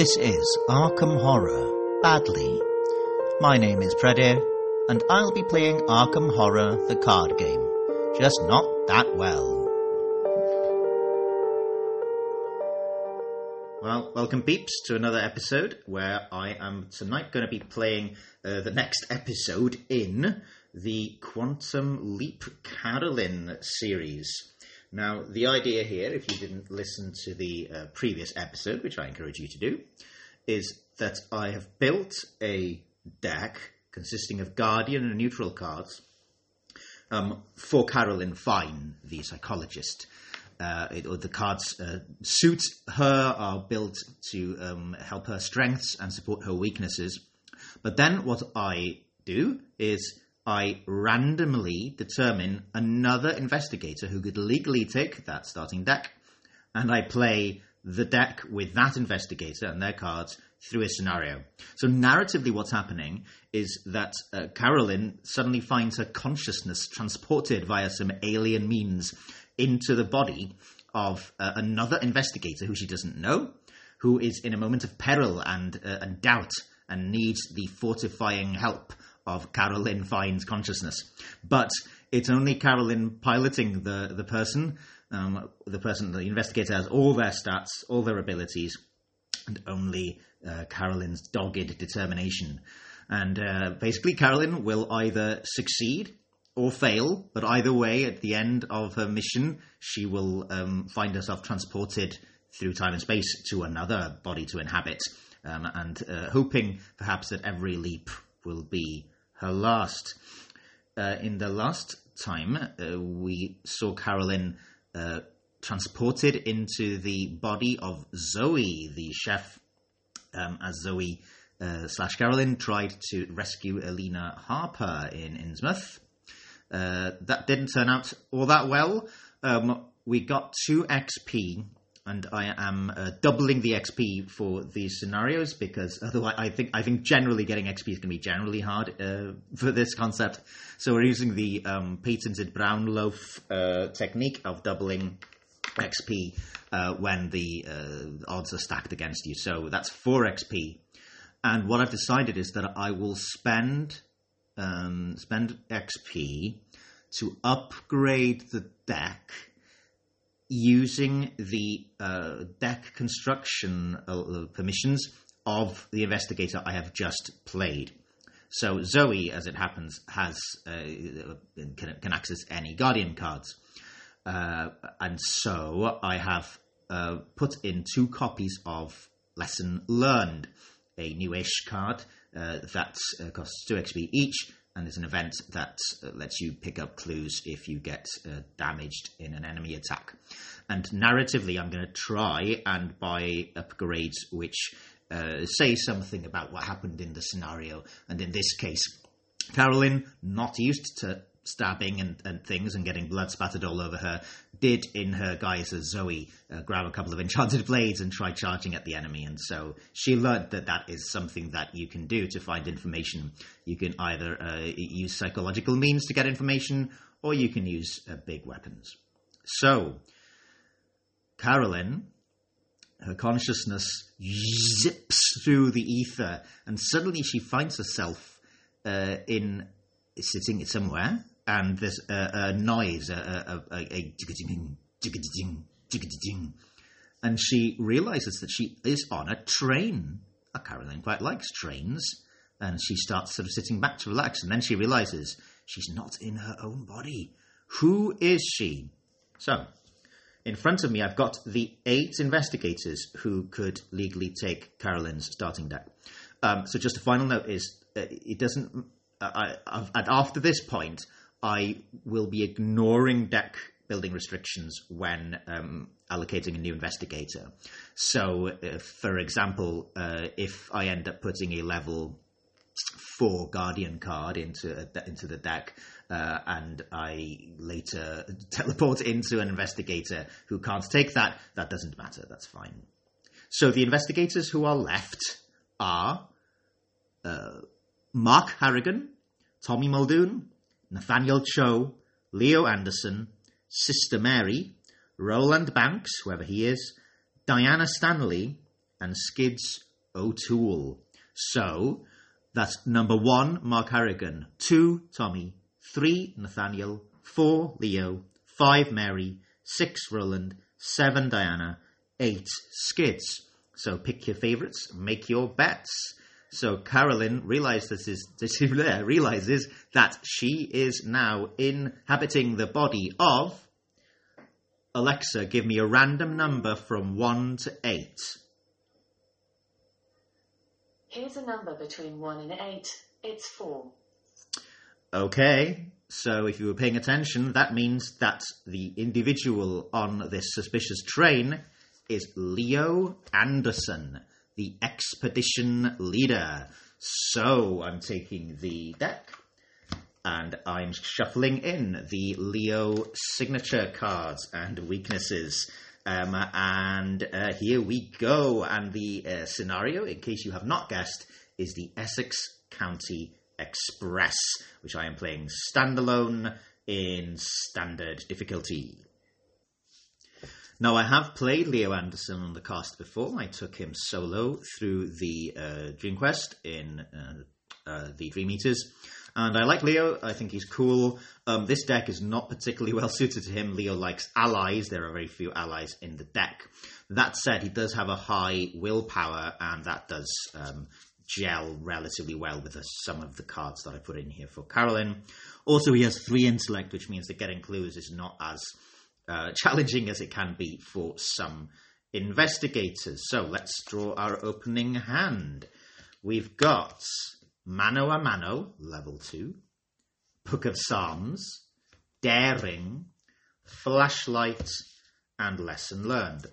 This is Arkham Horror Badly. My name is Predir, and I'll be playing Arkham Horror the card game, just not that well. Well, welcome peeps to another episode where I am tonight going to be playing uh, the next episode in the Quantum Leap Carolyn series. Now, the idea here, if you didn't listen to the uh, previous episode, which I encourage you to do, is that I have built a deck consisting of Guardian and neutral cards um, for Carolyn Fern, the psychologist. Uh, it, or the cards uh, suit her, are built to um, help her strengths and support her weaknesses. But then what I do is I randomly determine another investigator who could legally take that starting deck, and I play the deck with that investigator and their cards through a scenario. So, narratively, what's happening is that uh, Carolyn suddenly finds her consciousness transported via some alien means into the body of uh, another investigator who she doesn't know, who is in a moment of peril and, uh, and doubt and needs the fortifying help of Carolyn Fern's consciousness. But it's only Carolyn piloting the, the person. Um, the person, the investigator, has all their stats, all their abilities, and only uh, Carolyn's dogged determination. And uh, basically, Carolyn will either succeed or fail, but either way, at the end of her mission, she will um, find herself transported through time and space to another body to inhabit, um, and uh, hoping perhaps that every leap will be her last. Uh, in the last time, uh, we saw Carolyn uh, transported into the body of Zoe, the chef, um, as Zoe uh, slash Carolyn tried to rescue Elina Harper in Innsmouth. Uh, that didn't turn out all that well. Um, we got 2 XP and I am uh, doubling the XP for these scenarios because otherwise, I think I think generally getting XP is going to be generally hard uh, for this concept. So we're using the um, patented brown loaf uh, technique of doubling XP uh, when the uh, odds are stacked against you. So that's four XP, and what I've decided is that I will spend um, spend XP to upgrade the deck using the uh, deck construction uh, permissions of the investigator I have just played. So Zoe, as it happens, has uh, can, can, access any Guardian cards, uh, and so I have uh, put in two copies of Lesson Learned, a newish card uh, that costs two XP each, and there's an event that uh, lets you pick up clues if you get uh, damaged in an enemy attack. And narratively, I'm going to try and buy upgrades which uh, say something about what happened in the scenario. And in this case, Carolyn, not used to stabbing and, and things and getting blood spattered all over her, did in her guise as Zoe uh, grab a couple of enchanted blades and try charging at the enemy. And so she learned that that is something that you can do to find information. You can either uh, use psychological means to get information, or you can use uh, big weapons. So, Carolyn, her consciousness zips through the ether, and suddenly she finds herself uh, in sitting somewhere and there's a, a noise, a, a, a, a and she realizes that she is on a train. Oh, Carolyn quite likes trains, and she starts sort of sitting back to relax, and then she realizes she's not in her own body. Who is she? So, in front of me, I've got the eight investigators who could legally take Carolyn's starting deck. Um, so, just a final note is uh, it doesn't. Uh, I, after this point, I will be ignoring deck building restrictions when um, allocating a new investigator. So, uh, for example, uh, if I end up putting a level four guardian card into into the deck, uh, and I later teleport into an investigator who can't take that, that doesn't matter. That's fine. So the investigators who are left are uh, Mark Harrigan, Tommy Muldoon, Nathaniel Cho, Leo Anderson, Sister Mary, Roland Banks, whoever he is, Diana Stanley, and Skids O'Toole. So that's number one, Mark Harrigan, two, Tommy, three, Nathaniel, four, Leo, five, Mary, six, Roland, seven, Diana, eight, Skids. So pick your favourites, make your bets. So Carolyn realizes this realizes that she is now inhabiting the body of Alexa. Give me a random number from one to eight. Here's a number between 1 and 8. It's 4. Okay, so if you were paying attention, that means that the individual on this suspicious train is Leo Anderson, the expedition leader. So I'm taking the deck and I'm shuffling in the Leo signature cards and weaknesses. Um, and uh, here we go. And the uh, scenario, in case you have not guessed, is the Essex County Express, which I am playing standalone in standard difficulty. Now, I have played Leo Anderson on the cast before. I took him solo through the uh, Dream Quest in uh, uh, the Dream Eaters. And I like Leo. I think he's cool. Um, this deck is not particularly well suited to him. Leo likes allies. There are very few allies in the deck. That said, he does have a high willpower, and that does um, gel relatively well with some of the cards that I put in here for Carolyn. Also, he has three intellect, which means that getting clues is not as uh, challenging as it can be for some investigators. So let's draw our opening hand. We've got Mano a Mano, level 2, Book of Psalms, Daring, Flashlight, and Lesson Learned.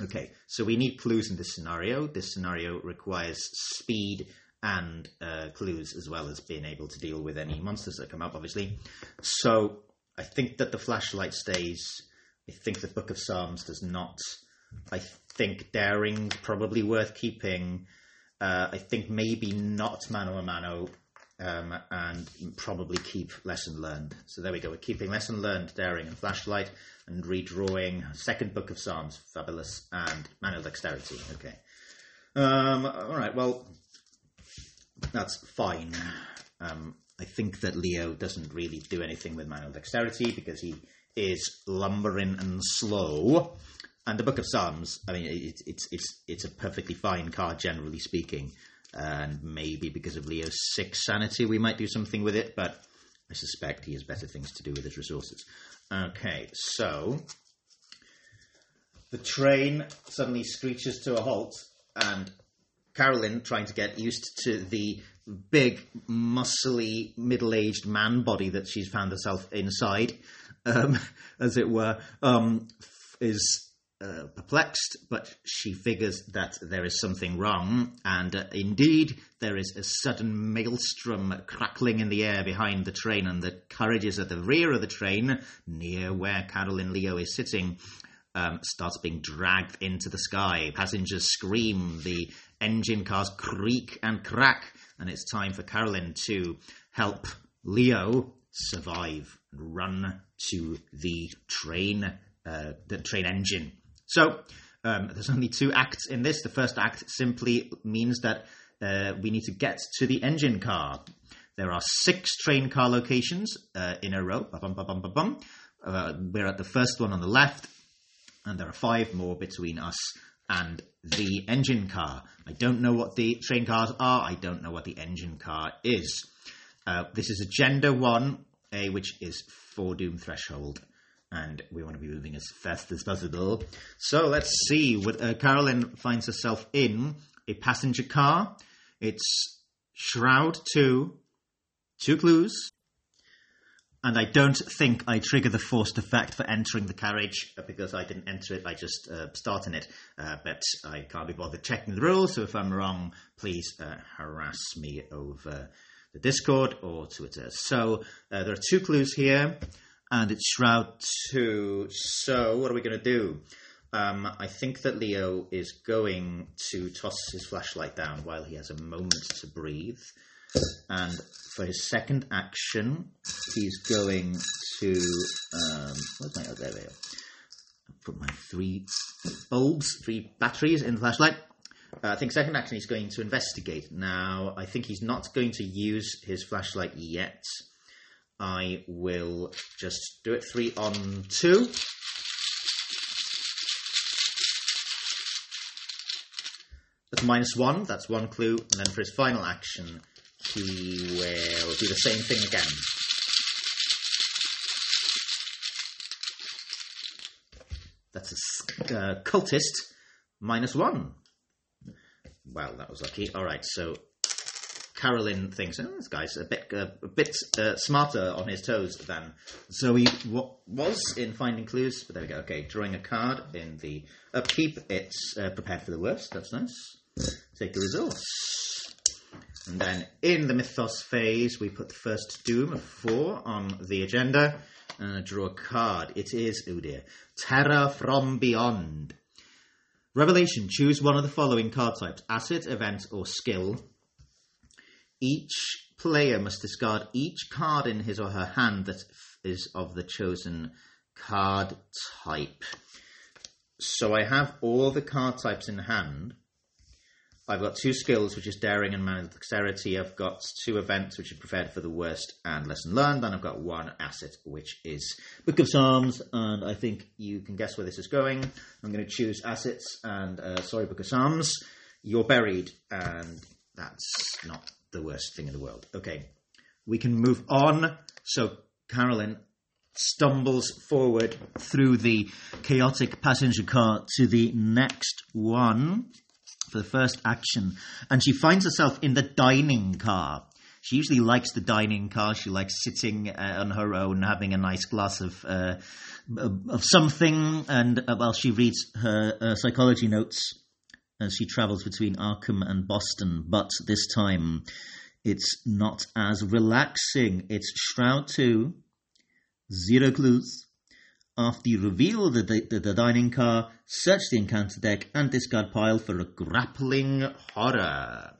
Okay, so we need clues in this scenario. This scenario requires speed and uh, clues as well as being able to deal with any monsters that come up, obviously. So I think that the flashlight stays. I think the Book of Psalms does not. I think Daring probably worth keeping. Uh, I think maybe not mano a mano, um, and probably keep lesson learned. So there we go. We're keeping lesson learned, daring, and flashlight, and redrawing second book of Psalms, fabulous, and manual dexterity. Okay. Um, all right. Well, that's fine. Um, I think that Leo doesn't really do anything with manual dexterity because he is lumbering and slow. And the Book of Psalms, I mean, it's it's it's it's a perfectly fine card, generally speaking. And maybe because of Leo's six sanity, we might do something with it. But I suspect he has better things to do with his resources. Okay, so the train suddenly screeches to a halt, and Carolyn, trying to get used to the big, muscly, middle-aged man body that she's found herself inside, um, as it were, um, is uh, perplexed, but she figures that there is something wrong, and uh, indeed there is a sudden maelstrom crackling in the air behind the train, and the carriages at the rear of the train, near where Carolyn Leo is sitting, um, starts being dragged into the sky. Passengers scream, the engine cars creak and crack, and it's time for Carolyn to help Leo survive and run to the train, uh, the train engine. So um, there's only two acts in this. The first act simply means that uh, we need to get to the engine car. There are six train car locations uh, in a row. Bum, bum, bum, uh, we're at the first one on the left, and there are five more between us and the engine car. I don't know what the train cars are. I don't know what the engine car is. Uh, this is agenda one, A, which is four doom threshold and we want to be moving as fast as possible. So let's see. What, uh, Carolyn finds herself in a passenger car. It's Shroud 2, two clues, and I don't think I trigger the forced effect for entering the carriage uh, because I didn't enter it, I just uh, start in it. Uh, but I can't be bothered checking the rules, so if I'm wrong, please uh, harass me over the Discord or Twitter. So uh, there are two clues here and it's Shroud 2. So, what are we going to do? Um, I think that Leo is going to toss his flashlight down while he has a moment to breathe. And for his second action, he's going to. Um, where's my. Oh, there Put my three bulbs, three batteries in the flashlight. Uh, I think second action he's going to investigate. Now, I think he's not going to use his flashlight yet. I will just do it three on two. That's minus one, that's one clue, and then for his final action, he will do the same thing again. That's a uh, cultist minus one. Well, that was lucky. All right, so Carolyn thinks, oh, this guy's a bit uh, a bit uh, smarter on his toes than Zoe w- was in finding clues. But there we go. Okay, drawing a card in the upkeep. It's uh, prepared for the worst. That's nice. Take a resource. And then in the mythos phase, we put the first doom of four on the agenda. And I draw a card. It is, oh dear, Terror from Beyond. Revelation. Choose one of the following card types asset, event, or skill. Each player must discard each card in his or her hand that is of the chosen card type. So I have all the card types in hand. I've got two skills, which is daring and dexterity. I've got two events, which are prepared for the worst and lesson learned. And I've got one asset, which is Book of Psalms. And I think you can guess where this is going. I'm going to choose assets and, uh, sorry, Book of Psalms. You're buried, and that's not the worst thing in the world. Okay, we can move on. So, Carolyn stumbles forward through the chaotic passenger car to the next one for the first action, and she finds herself in the dining car. She usually likes the dining car. She likes sitting uh, on her own, having a nice glass of uh, of something, and uh, while she reads her uh, psychology notes as she travels between Arkham and Boston. But this time, it's not as relaxing. It's Shroud Two, zero clues. After you reveal the, the, the dining car, search the encounter deck and discard pile for a grappling horror.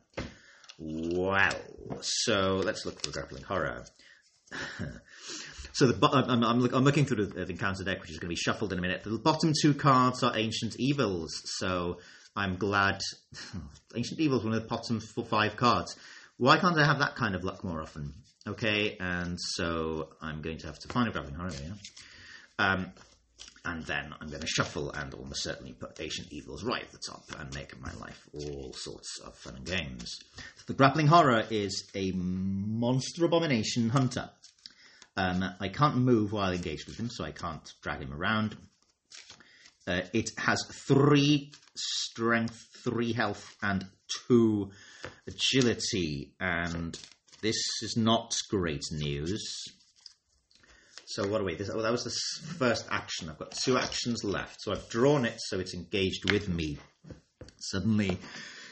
Well, so let's look for a grappling horror. so the I'm, I'm, I'm looking through the, the encounter deck, which is going to be shuffled in a minute. The bottom two cards are ancient evils, so I'm glad. ancient evils, one of the bottom f- five cards. Why can't I have that kind of luck more often? Okay, and so I'm going to have to find a grappling horror. Yeah? Um, and then I'm going to shuffle and almost certainly put Ancient Evils right at the top and make my life all sorts of fun and games. The Grappling Horror is a monster abomination hunter. Um, I can't move while engaged with him, so I can't drag him around. Uh, it has three strength, three health, and two agility, and this is not great news. So what are we? This, oh, that was the first action. I've got two actions left. So I've drawn it so it's engaged with me. Suddenly,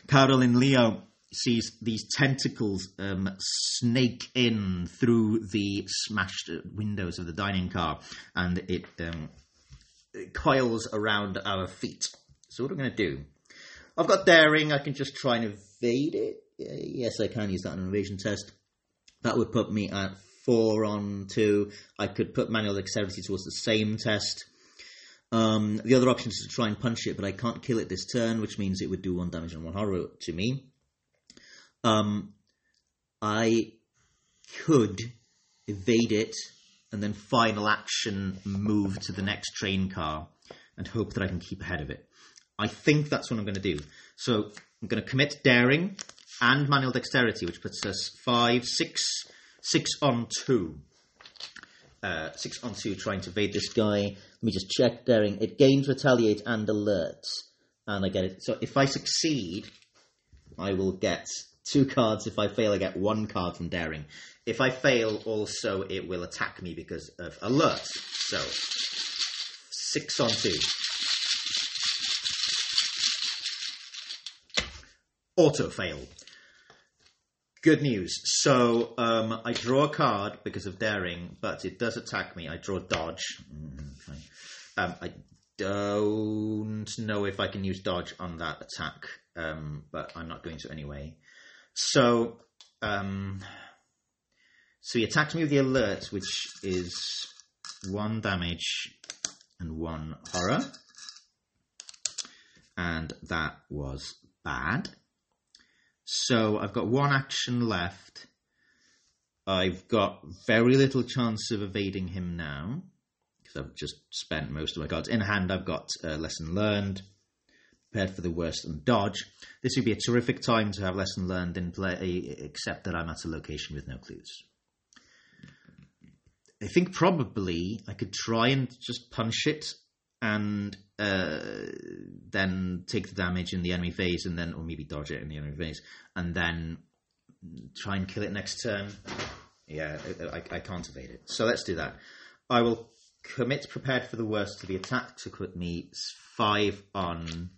Carolyn Leo sees these tentacles um, snake in through the smashed uh, windows of the dining car, and it, um, it coils around our feet. So what am I going to do? I've got daring. I can just try and evade it. Yes, I can use that on an evasion test. That would put me at four on two. I could put manual dexterity towards the same test. Um, the other option is to try and punch it, but I can't kill it this turn, which means it would do one damage and one horror to me. Um, I could evade it and then final action move to the next train car and hope that I can keep ahead of it. I think that's what I'm going to do. So I'm going to commit daring and manual dexterity, which puts us five, six, six on two. Uh, six on two, trying to evade this guy. Let me just check daring. It gains retaliate and alert, and I get it. So if I succeed, I will get two cards. If I fail, I get one card from daring. If I fail, also it will attack me because of alert. So six on two. Auto fail. Good news. So um, I draw a card because of daring, but it does attack me. I draw dodge. Mm. Um, I don't know if I can use dodge on that attack, um, but I'm not going to anyway. So, um, so he attacks me with the alert, which is one damage and one horror, and that was bad. So I've got one action left. I've got very little chance of evading him now because I've just spent most of my cards in hand. I've got uh, lesson learned, prepared for the worst, and dodge. This would be a terrific time to have lesson learned in play, except that I'm at a location with no clues. I think probably I could try and just punch it and uh, then take the damage in the enemy phase, and then, or maybe dodge it in the enemy phase, and then try and kill it next turn. Yeah, I, I, can't evade it. So let's do that. I will commit prepared for the worst to the attack to put me five on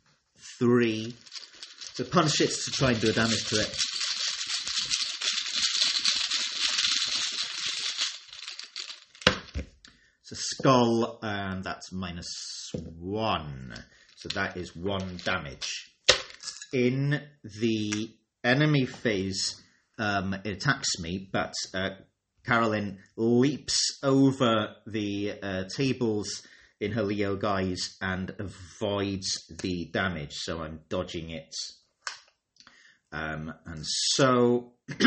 three. To punish it to try and do a damage to it. It's a skull, and that's minus one. So that is one damage. In the enemy phase, um, it attacks me, but uh, Carolyn leaps over the uh, tables in her Leo guise and avoids the damage. So I'm dodging it. Um, and so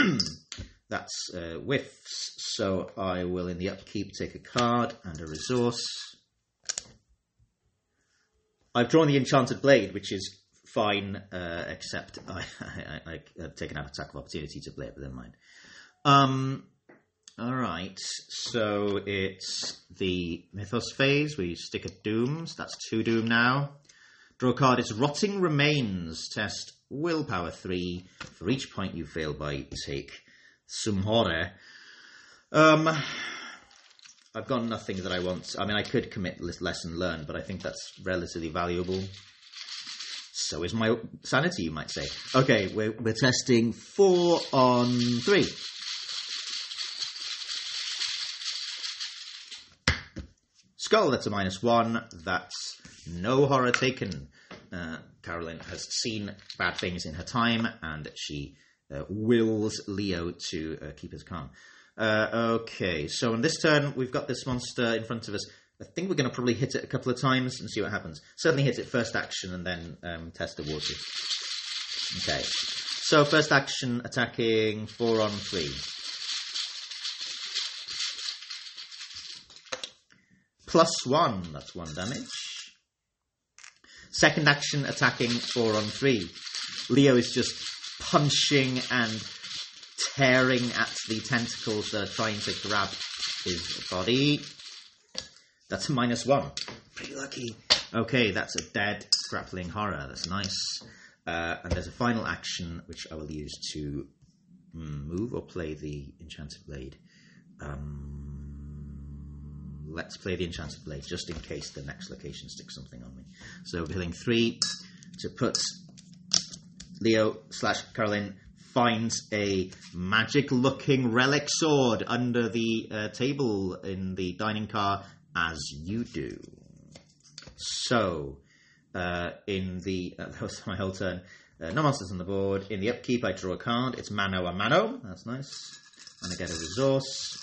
that's uh, whiffs. So I will, in the upkeep, take a card and a resource. I've drawn the Enchanted Blade, which is fine, uh, except I, have taken an attack of opportunity to play it, but never mind. Um, all right, so it's the Mythos phase. We stick at Dooms. That's two Doom now. Draw a card. It's Rotting Remains. Test Willpower 3. For each point you fail by, take some horror. Um, I've got nothing that I want. I mean, I could commit lesson learned, but I think that's relatively valuable. So is my sanity, you might say. Okay, we're, we're testing four on three. Skull, that's a minus one. That's no horror taken. Uh, Carolyn has seen bad things in her time, and she uh, wills Leo to uh, keep his calm. Uh, okay, so on this turn, we've got this monster in front of us. I think we're going to probably hit it a couple of times and see what happens. Certainly hit it first action and then um, test the water. Okay, so first action attacking four on three. Plus one, that's one damage. Second action attacking four on three. Leo is just punching and tearing at the tentacles that are trying to grab his body. That's a minus one. Pretty lucky. Okay, that's a dead grappling horror. That's nice. Uh, and there's a final action which I will use to move or play the Enchanted Blade. Um, let's play the Enchanted Blade just in case the next location sticks something on me. So, healing three to put Leo slash Carolyn finds a magic looking relic sword under the uh, table in the dining car as you do. So, uh, in the uh, that was my whole turn. Uh, no monsters on the board. In the upkeep, I draw a card. It's Mano a Mano. That's nice. And I get a resource.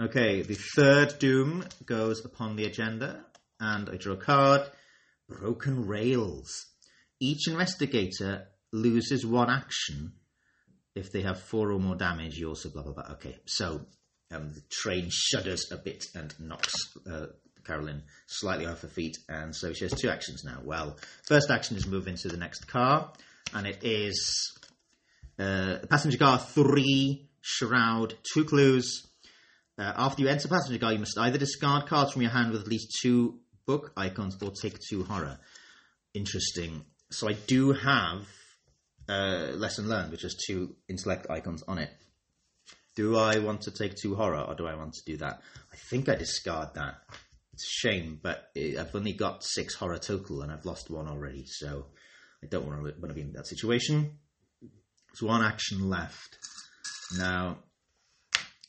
Okay, the third Doom goes upon the agenda, and I draw a card. Broken Rails. Each investigator loses one action if they have four or more damage. You also blah blah blah. Okay, so um, the train shudders a bit and knocks uh, Carolyn slightly off her feet, and so she has two actions now. Well, first action is move into the next car, and it is uh, passenger car three shroud two clues. Uh, after you enter passenger car, you must either discard cards from your hand with at least two book icons or take two horror. Interesting. So I do have uh, lesson learned, which has two intellect icons on it. Do I want to take two horror or do I want to do that? I think I discard that. It's a shame, but I've only got six horror total and I've lost one already, so I don't want to, want to be in that situation. There's one action left. Now,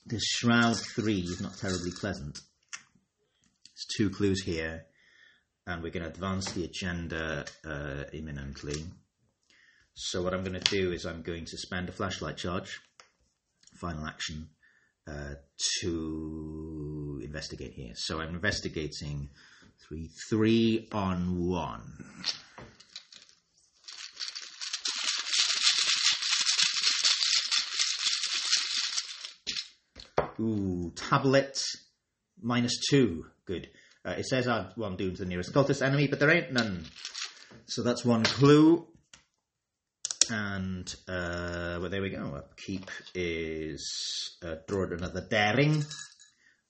this Shroud 3 is not terribly pleasant. There's two clues here, and we're going to advance the agenda uh, imminently. So what I'm going to do is I'm going to spend a flashlight charge, final action, uh, to investigate here. So I'm investigating three, three on one. Ooh, tablet minus two. Good. Uh, it says add one doom to the nearest cultist enemy, but there ain't none. So that's one clue. And uh, well, there we go. Upkeep is uh, draw another daring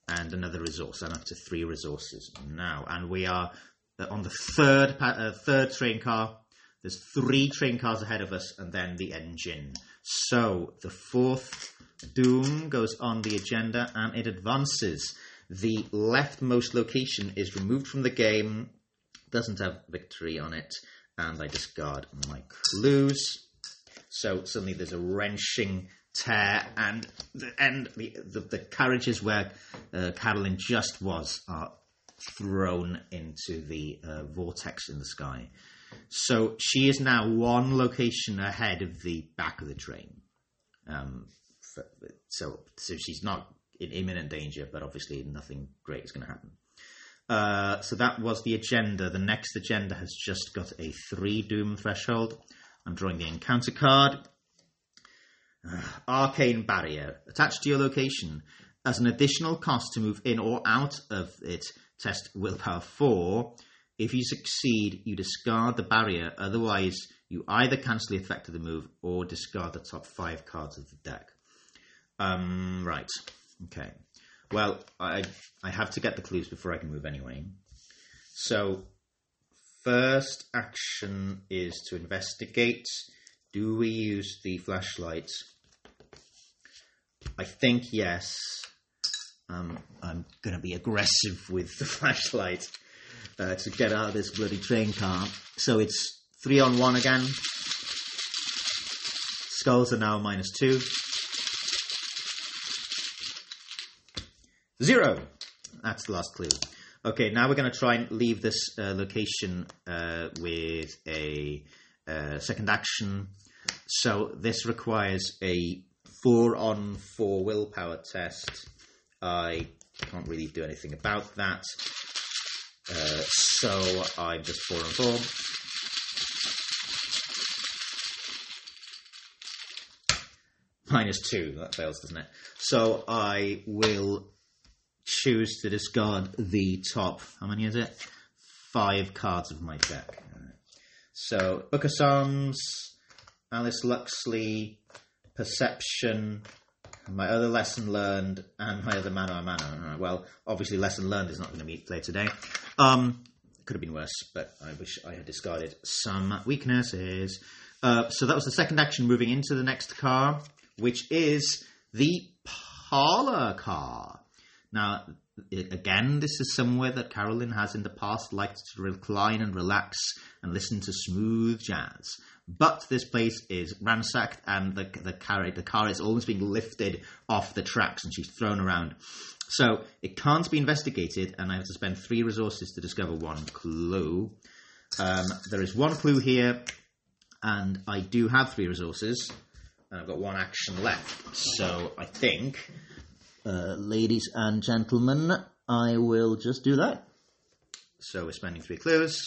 and another resource. I'm up to three resources now, and we are uh, on the third uh, third train car. There's three train cars ahead of us, and then the engine. So the fourth doom goes on the agenda, and it advances. The leftmost location is removed from the game, doesn't have victory on it, and I discard my clues. So suddenly there's a wrenching tear, and the end, the, the, the carriages where uh, Carolyn just was are thrown into the uh, vortex in the sky. So she is now one location ahead of the back of the train. Um, for, so, so she's not in imminent danger, but obviously nothing great is going to happen. Uh, so that was the agenda. The next agenda has just got a three doom threshold. I'm drawing the encounter card. Uh, arcane barrier attached to your location as an additional cost to move in or out of it. Test willpower four. If you succeed, you discard the barrier. Otherwise, you either cancel the effect of the move or discard the top five cards of the deck. Um, right. Okay. Well, I I have to get the clues before I can move anyway. So, first action is to investigate. Do we use the flashlight? I think yes. Um, I'm going to be aggressive with the flashlight uh, to get out of this bloody train car. So it's three on one again. Skulls are now minus two. Zero. That's the last clue. Okay, now we're going to try and leave this uh, location uh, with a uh, second action. So this requires a four on four willpower test. I can't really do anything about that. Uh, so I'm just four on four. Minus two, that fails, doesn't it? So I will choose to discard the top. How many is it? Five cards of my deck. So Book of Songs, Alice Luxley, Perception, my other lesson learned, and my other mano a mano. Well, obviously, lesson learned is not going to be played today. Um, could have been worse, but I wish I had discarded some weaknesses. Uh, so that was the second action moving into the next car, which is the parlor car. Now, again, this is somewhere that Carolyn has in the past liked to recline and relax and listen to smooth jazz. But this place is ransacked, and the the car the car is almost being lifted off the tracks, and she's thrown around. So it can't be investigated, and I have to spend three resources to discover one clue. Um, there is one clue here, and I do have three resources, and I've got one action left. So I think uh, ladies and gentlemen, I will just do that. So we're spending three clues.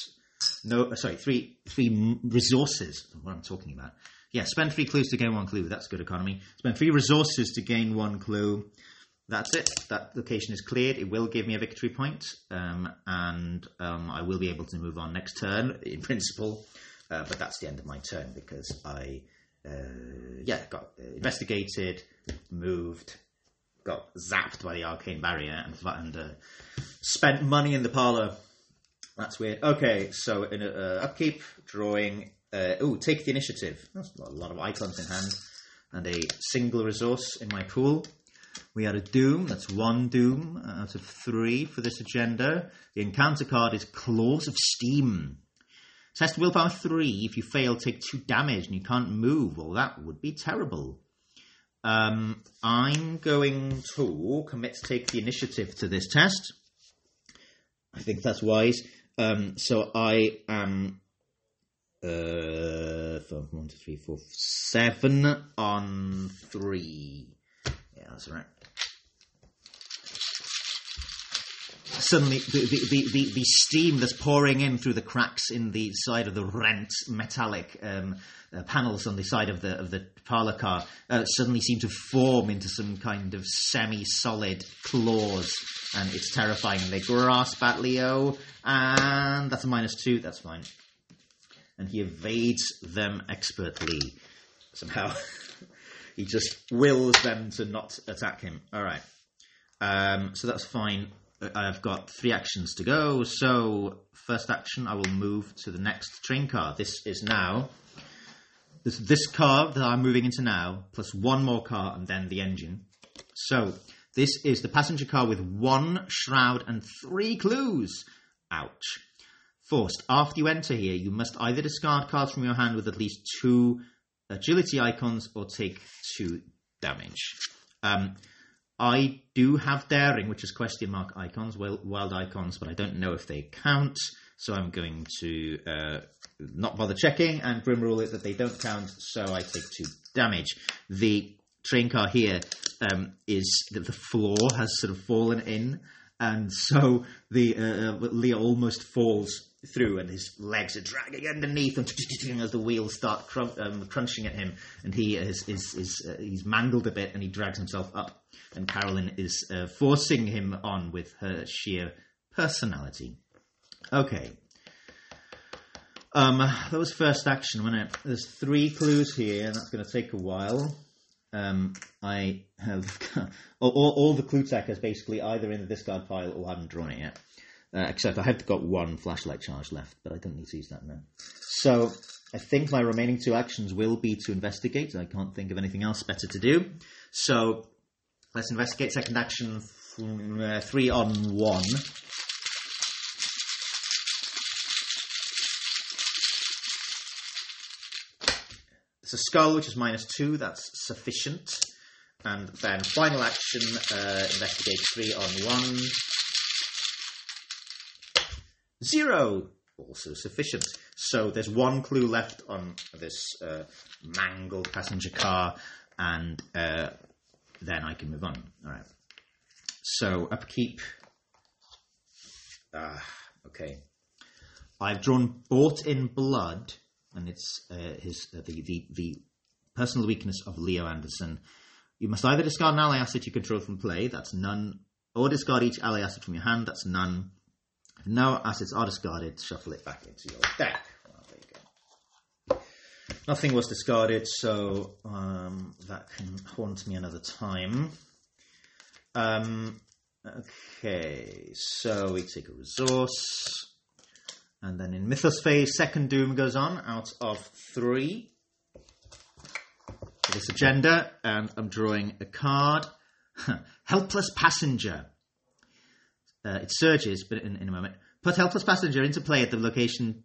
No, uh, sorry, three three resources. What I'm talking about. Yeah, spend three clues to gain one clue. That's good economy. Spend three resources to gain one clue. That's it. That location is cleared. It will give me a victory point, um, and um, I will be able to move on next turn, in principle. Uh, but that's the end of my turn because I, uh, yeah, got uh, investigated, moved, got zapped by the arcane barrier and, and uh, spent money in the parlor. That's weird. Okay, so in uh, upkeep, drawing. Uh, oh, take the initiative. That's a lot of icons in hand, and a single resource in my pool. We had a doom. That's one doom out of three for this agenda. The encounter card is Claws of Steam. Test willpower three. If you fail, take two damage and you can't move. Well, that would be terrible. Um, I'm going to commit to take the initiative to this test. I think that's wise. Um, so I am uh, one, two, three, four, seven on three. Yeah, that's right. Suddenly the, the, the, the, steam that's pouring in through the cracks in the side of the rent metallic um, uh, panels on the side of the of the parlor car uh, suddenly seem to form into some kind of semi-solid claws, and it's terrifying. And they grasp at Leo, and that's a minus two. That's fine. And he evades them expertly. Somehow, he just wills them to not attack him. All right. Um, so that's fine. I've got three actions to go. So, first action, I will move to the next train car. This is now this, this car that I'm moving into now, plus one more car and then the engine. So, this is the passenger car with one shroud and three clues. Ouch. First, after you enter here, you must either discard cards from your hand with at least two agility icons or take two damage. Um, I do have daring, which is question mark icons, wild icons, but I don't know if they count. So I'm going to uh, not bother checking and grim rule it that they don't count. So I take two damage. The train car here um, is the floor has sort of fallen in, and so the uh, uh Leo almost falls through, and his legs are dragging underneath, him as the wheels start um, crunching at him, and he is, is, is uh, he's mangled a bit, and he drags himself up, and Carolyn is uh, forcing him on with her sheer personality. Okay. Um, that was first action, wasn't it? There's three clues here, and that's going to take a while. Um, I have all, all, all, the clue tech is basically either in the discard pile or haven't drawn it yet. Uh, except I have got one flashlight charge left, but I don't need to use that now. So I think my remaining two actions will be to investigate. I can't think of anything else better to do. So let's investigate. Second action, uh, three on one. It's a skull, which is minus two. That's sufficient. And then final action, uh, investigate three on one. Zero, also sufficient. So there's one clue left on this uh, mangled passenger car, and uh, then I can move on. All right. So upkeep. Ah, okay. I've drawn bought in blood, and it's uh, his uh, the, the the personal weakness of Leo Anderson. You must either discard an ally asset you control from play, that's none, or discard each ally asset from your hand, that's none. If no assets are discarded, shuffle it back into your deck. Well, there you go. Nothing was discarded, so um, that can haunt me another time. Um, okay, so we take a resource. And then in Mythos phase, second Doom goes on out of three. For this agenda, and I'm drawing a card. Helpless Passenger. Uh, it surges, but in, in a moment. Put helpless passenger into play at the location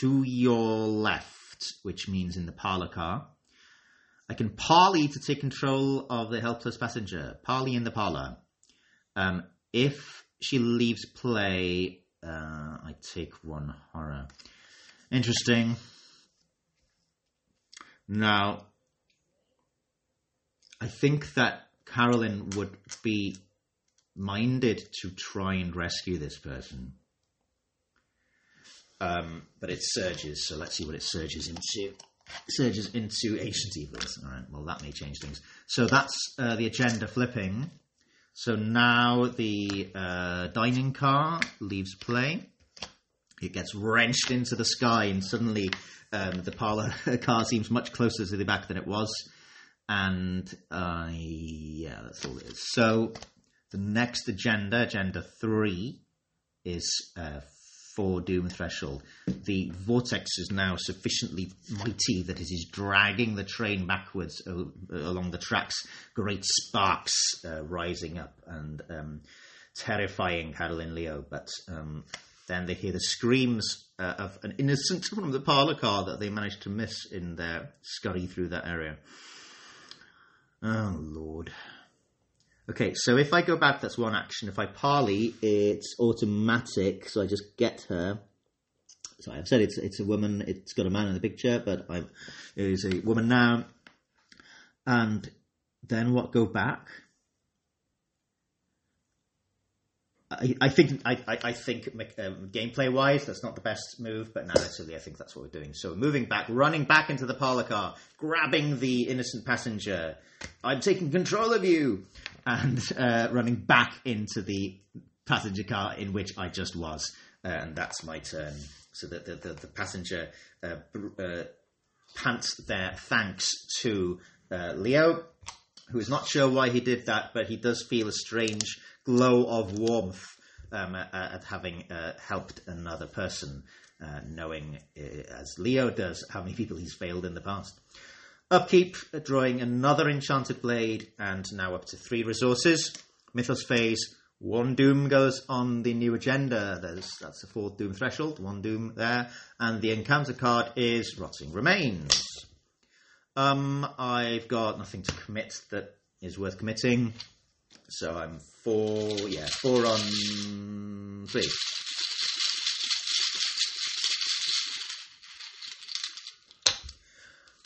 to your left, which means in the parlor car. I can parley to take control of the helpless passenger. Parley in the parlor. Um, if she leaves play, uh, I take one horror. Interesting. Now, I think that Carolyn would be minded to try and rescue this person. Um, but it surges, so let's see what it surges into. surges into ancient evils. All right, well, that may change things. So that's uh, the agenda flipping. So now the uh, dining car leaves play. It gets wrenched into the sky, and suddenly um, the parlor car seems much closer to the back than it was. And uh, yeah, that's all it is. So the next agenda, agenda three, is uh, for Doom Threshold. The vortex is now sufficiently mighty that it is dragging the train backwards uh, along the tracks. Great sparks uh, rising up and um, terrifying Carolyn Leo. But um, then they hear the screams uh, of an innocent from the parlor car that they managed to miss in their scurry through that area. Oh, Lord. Okay, so if I go back, that's one action. If I parley, it's automatic, so I just get her. So I've said it's it's a woman. It's got a man in the picture, but I'm, it is a woman now. And then what? Go back. I, I think I, I, think um, gameplay wise that's not the best move, but narratively I think that's what we're doing. So moving back, running back into the parlor car, grabbing the innocent passenger. I'm taking control of you, and uh, running back into the passenger car in which I just was, uh, and that's my turn. So that the, the, the passenger uh, uh, pants their thanks to uh, Leo, who is not sure why he did that, but he does feel a strange glow of warmth um, at, at having uh, helped another person, knowing, as Leo does, how many people he's failed in the past. Upkeep, drawing another enchanted blade, and now up to three resources. Mythos phase, one doom goes on the new agenda. There's that's the fourth doom threshold, one doom there, and the encounter card is Rotting Remains. Um, I've got nothing to commit that is worth committing, so I'm four, yeah, four on three.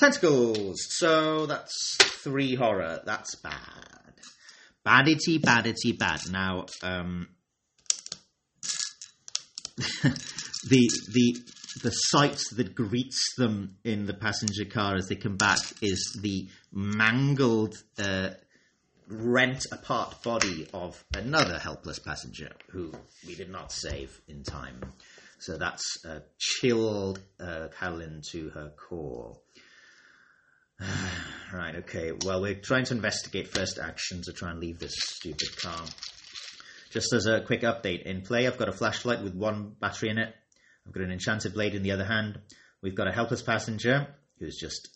Tentacles. So that's three horror. That's bad. Badity, badity, bad. Now, um, the the the sight that greets them in the passenger car as they come back is the mangled, uh, rent apart body of another helpless passenger who we did not save in time. So that's uh, chilled uh, Carolyn to her core. right, okay. Well, we're trying to investigate first action to try and leave this stupid car. Just as a quick update, in play, I've got a flashlight with one battery in it. I've got an enchanted blade in the other hand. We've got a helpless passenger who's just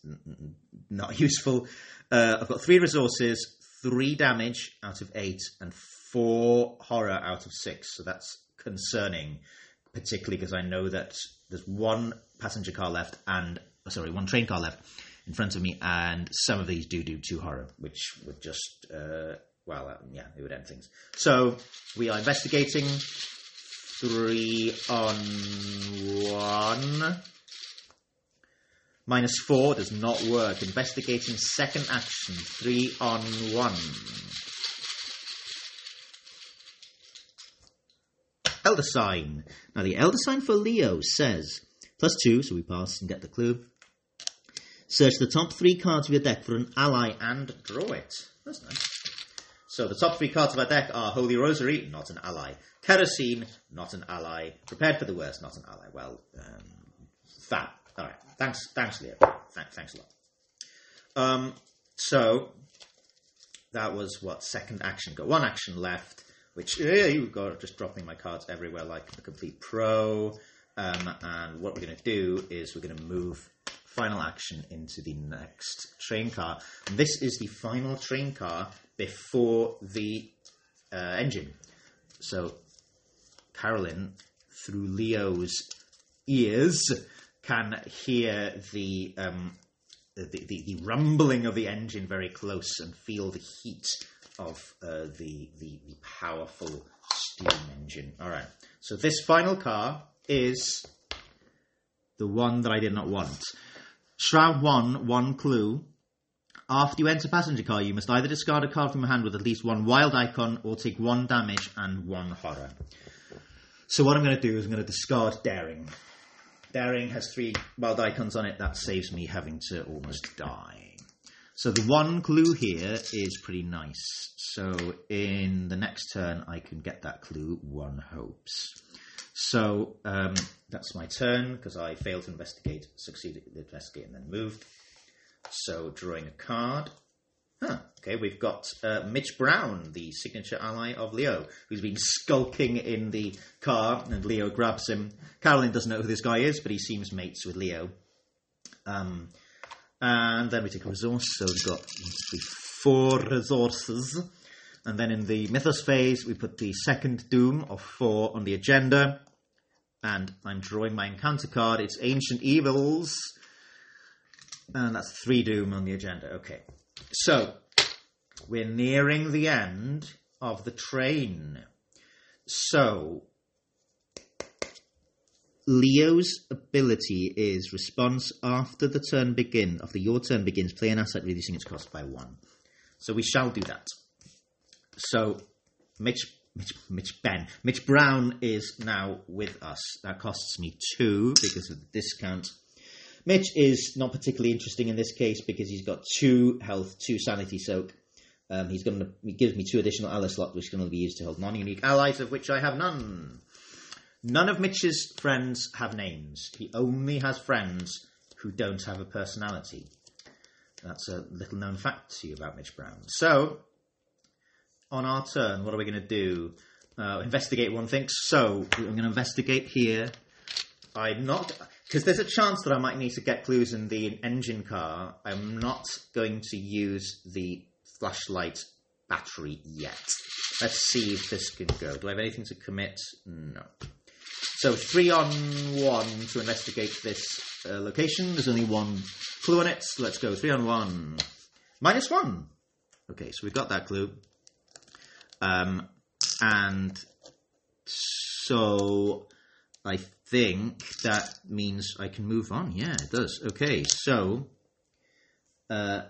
not useful. Uh, I've got three resources, three damage out of eight, and four horror out of six. So that's concerning, particularly because I know that there's one passenger car left and sorry, one train car left in front of me, and some of these do do two horror, which would just uh, well, uh, yeah, it would end things. So we are investigating three on one. Minus four does not work. Investigating second action, three on one. Elder sign. Now the elder sign for Leo says plus two, so we pass and get the clue. Search the top three cards of your deck for an ally and draw it. That's nice. So the top three cards of our deck are Holy Rosary, not an ally. Kerosene, not an ally. Prepared for the worst, not an ally. Well, um, that. All right. Thanks, thanks, Leo. Thanks, thanks a lot. Um, so that was what second action. Got one action left, which yeah, you got just dropping my cards everywhere like a complete pro. Um, and what we're going to do is we're going to move final action into the next train car. This is the final train car before the uh, engine. So Carolyn, through Leo's ears, can hear the, um, the, the the rumbling of the engine very close and feel the heat of uh, the, the the powerful steam engine. All right. So this final car is the one that I did not want. Shroud one, one clue. After you enter passenger car, you must either discard a card from your hand with at least one wild icon or take one damage and one horror. So what I'm going to do is I'm going to discard Daring. Daring has three wild icons on it. That saves me having to almost die. So the one clue here is pretty nice. So in the next turn, I can get that clue. One hopes. So um, that's my turn because I failed to investigate, succeeded to investigate, and then moved. So drawing a card. Huh. Okay, we've got uh, Mitch Brown, the signature ally of Leo, who's been skulking in the car, and Leo grabs him. Carolyn doesn't know who this guy is, but he seems mates with Leo. Um, and then we take a resource, so we've got four resources. And then in the Mythos phase, we put the second Doom of four on the agenda. And I'm drawing my encounter card. It's Ancient Evils. And that's three Doom on the agenda. Okay. So, we're nearing the end of the train. So, Leo's ability is response after the turn begin, after your turn begins, play an asset reducing its cost by one. So we shall do that. So Mitch Mitch, Mitch Ben. Mitch Brown is now with us. That costs me two because of the discount. Mitch is not particularly interesting in this case because he's got two health, two sanity soak. Um, he's going to he gives me two additional ally slot, which can only be used to hold non-unique allies, of which I have none. None of Mitch's friends have names. He only has friends who don't have a personality. That's a little known fact to you about Mitch Brown. So, on our turn, what are we going to do? Uh, investigate one thing. So, I'm going to investigate here. I'm not. Because there's a chance that I might need to get clues in the engine car. I'm not going to use the flashlight battery yet. Let's see if this can go. Do I have anything to commit? No. So three on one to investigate this uh, location. There's only one clue on it. Let's go three on one. Minus one. Okay, so we've got that clue. Um, and so I think that means I can move on. Yeah, it does. Okay, so uh,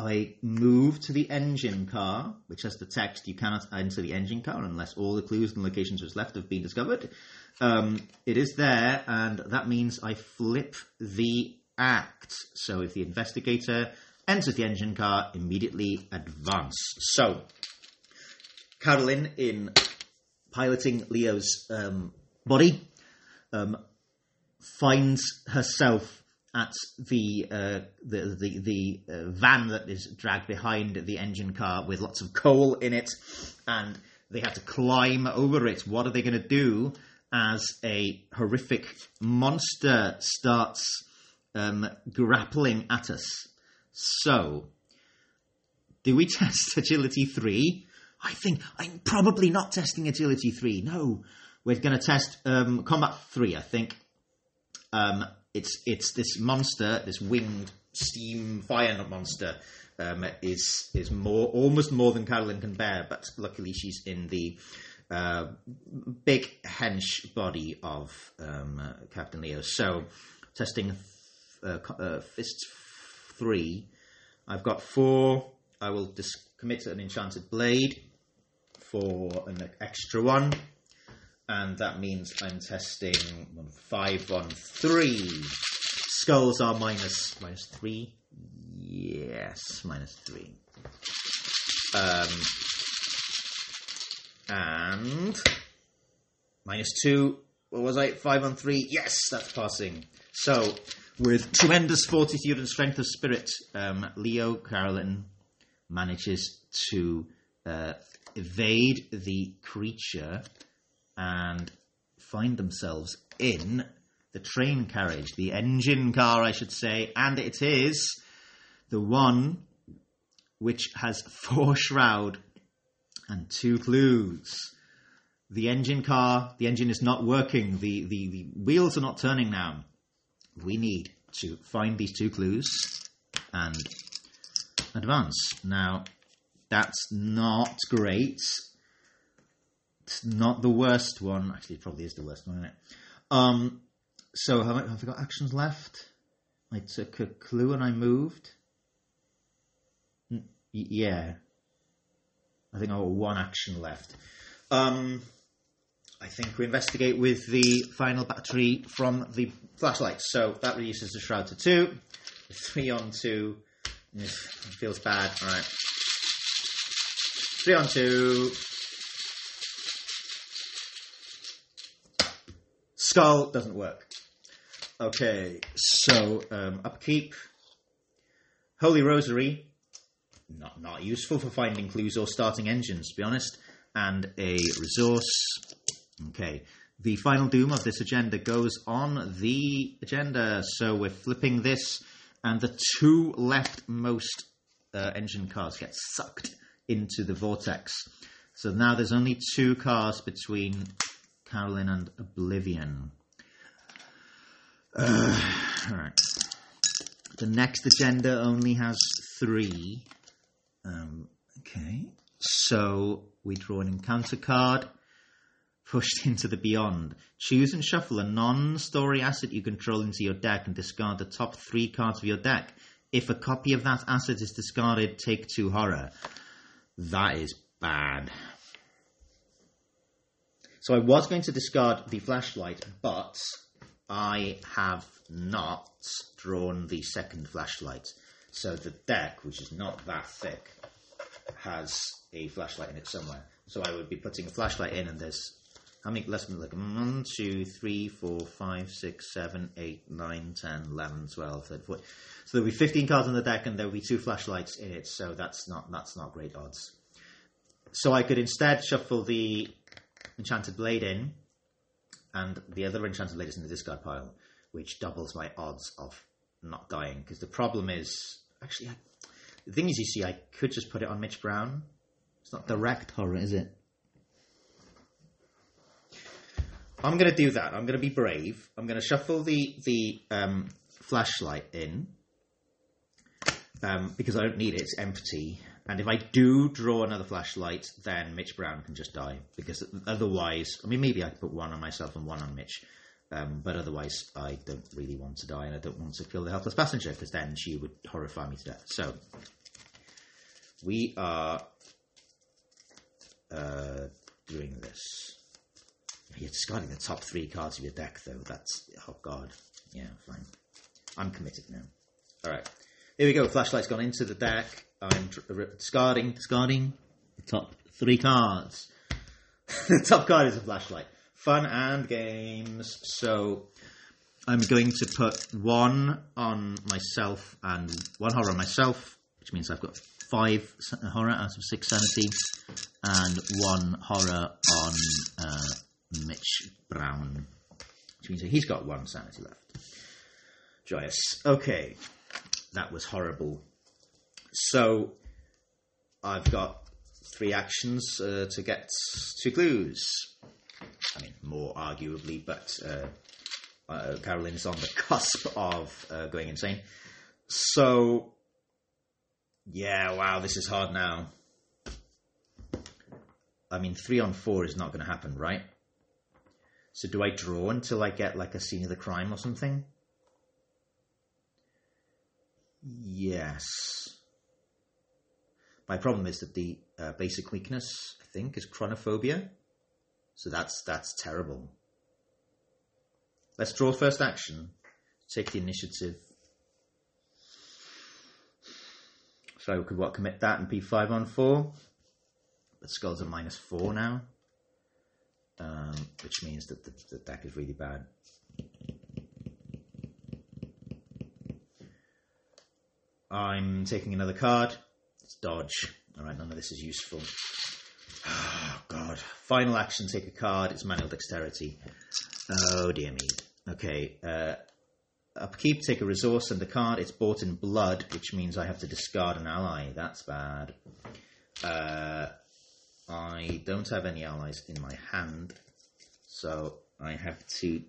I move to the engine car, which has the text "You cannot enter the engine car unless all the clues and locations which left have been discovered." Um, it is there, and that means I flip the act. So if the investigator enters the engine car, immediately advance. So Carolyn, in piloting Leo's um, body, um, finds herself at the uh, the the, the uh, van that is dragged behind the engine car with lots of coal in it, and they have to climb over it. What are they going to do as a horrific monster starts um, grappling at us? So, do we test agility three? I think I'm probably not testing agility three. No, we're going to test um, combat three. I think. Um, it's it's this monster, this winged steam fire monster, um, is is more almost more than Carolyn can bear. But luckily, she's in the uh, big hench body of um, uh, Captain Leo. So, testing uh, uh, fist three, I've got four. I will dis- commit an enchanted blade for an extra one and that means I'm testing five on three. Skulls are minus minus three. Yes, minus three. Um, and minus two. What was I? Five on three. Yes, that's passing. So, with tremendous fortitude and strength of spirit, um, Leo Carolyn manages to uh, evade the creature and find themselves in the train carriage, the engine car, I should say, and it is the one which has four shroud and two clues. The engine car, the engine is not working, the, the, the wheels are not turning now. We need to find these two clues and advance. Now, that's not great it's not the worst one. Actually, it probably is the worst one, isn't it? Um, so have I, have I got actions left? I took a clue and I moved. Yeah. I think I've got one action left. Um, I think we investigate with the final battery from the flashlight. So that reduces the shroud to two. Three on two. feels bad. All right. Three on two. Skull doesn't work. Okay, so um, upkeep. Holy Rosary, not not useful for finding clues or starting engines, to be honest. And a resource. Okay, the final doom of this agenda goes on the agenda. So we're flipping this, and the two leftmost uh, engine cars get sucked into the vortex. So now there's only two cars between Carolyn and Oblivion. Uh, right. The next agenda only has three. Um, okay. So we draw an encounter card. Pushed into the beyond. Choose and shuffle a non story asset you control into your deck and discard the top three cards of your deck. If a copy of that asset is discarded, take two horror. That is bad. So I was going to discard the flashlight, but I have not drawn the second flashlight. So the deck, which is not that thick, has a flashlight in it somewhere. So I would be putting a flashlight in, and there's how many? Than like one, two, three, four, five, six, seven, eight, nine, ten, eleven, twelve, thirteen, fourteen. So there'll be fifteen cards on the deck, and there'll be two flashlights in it. So that's not that's not great odds. So I could instead shuffle the enchanted blade in, and the other enchanted blade is in the discard pile, which doubles my odds of not dying. Because the problem is actually, I, the thing is, you see, I could just put it on Mitch Brown. It's not direct horror, is it? I'm going to do that. I'm going to be brave. I'm going to shuffle the the um, flashlight in um, because I don't need it. It's empty. And if I do draw another flashlight, then Mitch Brown can just die because otherwise, I mean, maybe I could put one on myself and one on Mitch. Um, but otherwise, I don't really want to die, and I don't want to kill the helpless passenger because then she would horrify me to death. So we are uh, doing this. You're discarding the top three cards of your deck, though. That's oh god. Yeah, fine. I'm committed now. All right, here we go. Flashlight's gone into the deck. I'm discarding, discarding the top three cards. the top card is a flashlight. Fun and games. So I'm going to put one on myself and one horror on myself, which means I've got five horror out of six sanity, and one horror on uh, Mitch Brown, which means he's got one sanity left. Joyous. Okay, that was horrible. So I've got three actions uh, to get two clues. I mean, more arguably, but uh, uh, on the cusp of uh, going insane. So, yeah, wow, this is hard now. I mean, three on four is not going to happen, right? So, do I draw until I get like a scene of the crime or something? Yes. My problem is that the uh, basic weakness, I think, is chronophobia. So that's that's terrible. Let's draw first action. Take the initiative. So I could what commit that and be five on four. But skulls are minus four now. Um, which means that the, the deck is really bad. I'm taking another card. Dodge. Alright, none of this is useful. Oh, God. Final action, take a card. It's manual dexterity. Oh, dear me. Okay. Uh, upkeep, take a resource and the card. It's bought in blood, which means I have to discard an ally. That's bad. Uh, I don't have any allies in my hand, so I have to.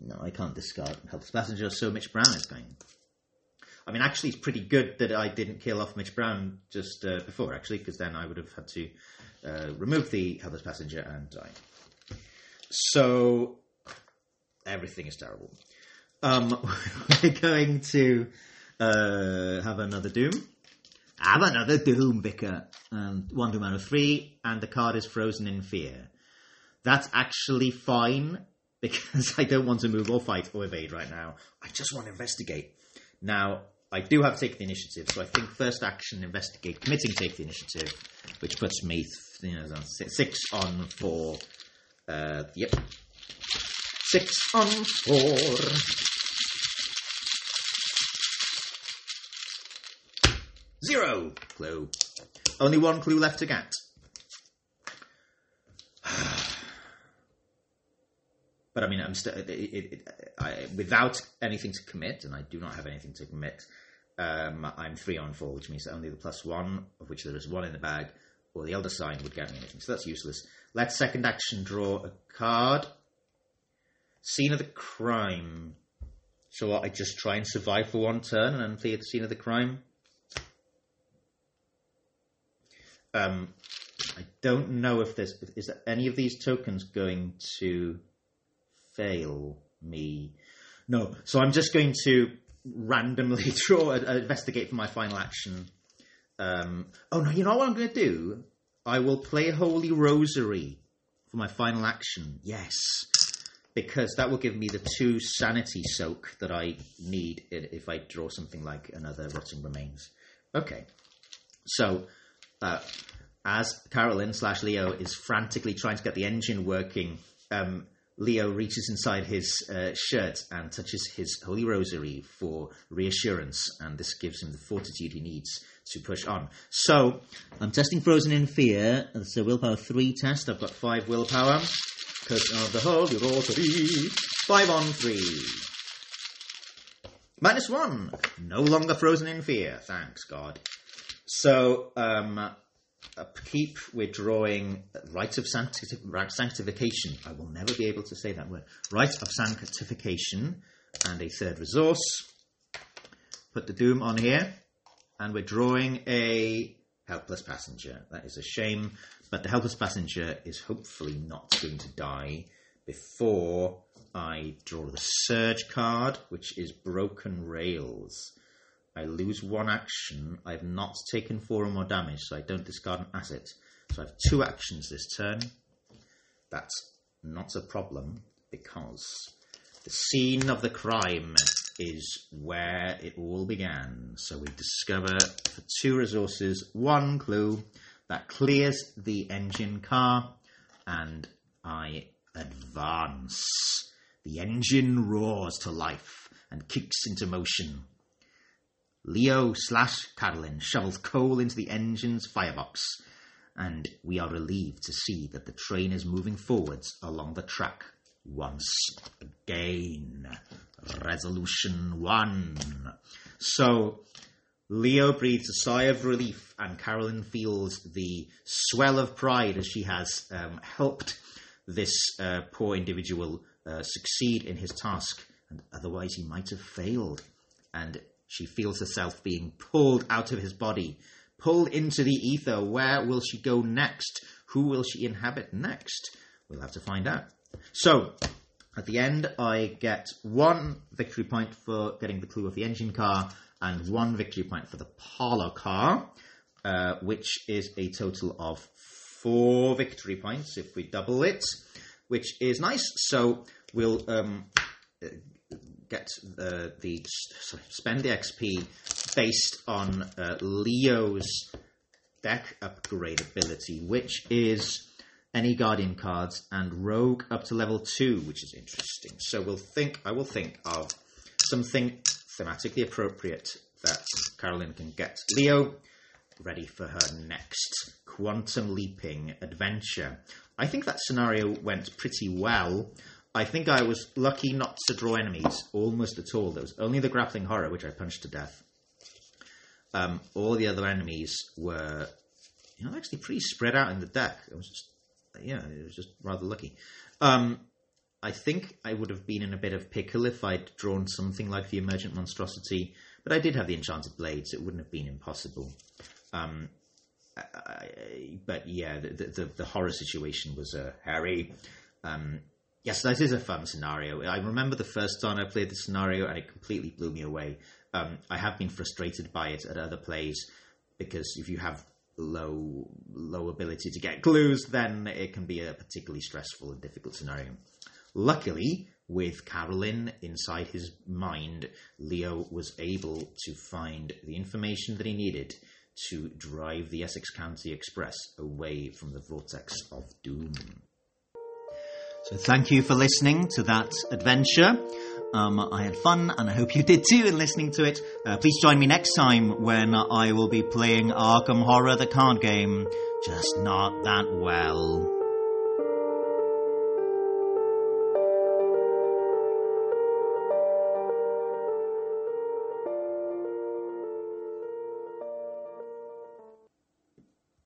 No, I can't discard helpless passenger. So Mitch Brown is going. I mean, actually, it's pretty good that I didn't kill off Mitch Brown just uh, before, actually, because then I would have had to uh, remove the helpless passenger and die. So everything is terrible. Um, we're going to uh, have another doom. Have another doom, Vicar. Um, one doom out of three, and the card is frozen in fear. That's actually fine because I don't want to move or fight or evade right now. I just want to investigate. Now, I do have to take the initiative, so I think first action, investigate, committing, take the initiative, which puts me, you know, six on four. Uh, yep, six on four. Zero clue. Only one clue left to get. But I mean, I'm still without anything to commit, and I do not have anything to commit. Um, I'm three on four, which means only the plus one, of which there is one in the bag, or the elder sign would get me anything. So that's useless. Let's second action draw a card. Scene of the crime. So what, I just try and survive for one turn and then play at the scene of the crime. Um, I don't know if there's is there any of these tokens going to fail me. No, so I'm just going to randomly draw, uh, investigate for my final action. Um, oh no, you know what I'm going to do? I will play Holy Rosary for for my final action. Yes. Because that will give me the two sanity soak that I need if I draw something like another Rotting Remains. Okay. So, uh, as Carolyn slash Leo is frantically trying to get the engine working, um, Leo reaches inside his uh, shirt and touches his holy rosary for reassurance, and this gives him the fortitude he needs to push on. So, I'm testing Frozen in Fear. It's a willpower 3 test. I've got 5 willpower. Because of the holy rosary. 5 on 3. Minus 1. No longer Frozen in Fear. Thanks, God. So, um, upkeep, we're drawing Rite of sancti- Sanctification. I will never be able to say that word. Rite of Sanctification and a third resource. Put the Doom on here. And we're drawing a Helpless Passenger. That is a shame. But the Helpless Passenger is hopefully not going to die before I draw the Surge card, which is Broken Rails. I lose one action. I've not taken four or more damage, so I don't discard an asset. So I have two actions this turn. That's not a problem because the scene of the crime is where it all began. So we discover for two resources one clue that clears the engine car, and I advance. The engine roars to life and kicks into motion. Leo slash Carolyn shovels coal into the engine's firebox, and we are relieved to see that the train is moving forwards along the track once again. Resolution one. So, Leo breathes a sigh of relief, and Carolyn feels the swell of pride as she has um, helped this uh, poor individual uh, succeed in his task, and otherwise he might have failed. And she feels herself being pulled out of his body, pulled into the ether. Where will she go next? Who will she inhabit next? We'll have to find out. So, at the end, I get one victory point for getting the clue of the engine car and one victory point for the parlor car, uh, which is a total of four victory points if we double it, which is nice. So we'll um, get uh, the sorry, spend the XP based on uh, Leo's deck upgrade ability, which is any guardian cards and rogue up to level two, which is interesting. So we'll think. I will think of something thematically appropriate that Carolyn can get. Leo, ready for her next quantum leaping adventure. I think that scenario went pretty well. I think I was lucky not to draw enemies almost at all. There was only the grappling horror, which I punched to death. Um, all the other enemies were, you know, actually pretty spread out in the deck. It was just, yeah, it was just rather lucky. Um, I think I would have been in a bit of pickle if I'd drawn something like the Emergent Monstrosity, but I did have the Enchanted Blades. It wouldn't have been impossible. Um, I, I- but yeah, the, the, the horror situation was uh, hairy. Um, yes, that is a fun scenario. I remember the first time I played the scenario and it completely blew me away. Um, I have been frustrated by it at other plays because if you have low low ability to get clues, then it can be a particularly stressful and difficult scenario. Luckily, with Carolyn inside his mind, Leo was able to find the information that he needed to drive the Essex County Express away from the vortex of doom. So, thank you for listening to that adventure. Um, I had fun, and I hope you did too in listening to it. Uh, please join me next time when I will be playing Arkham Horror, the card game, just not that well.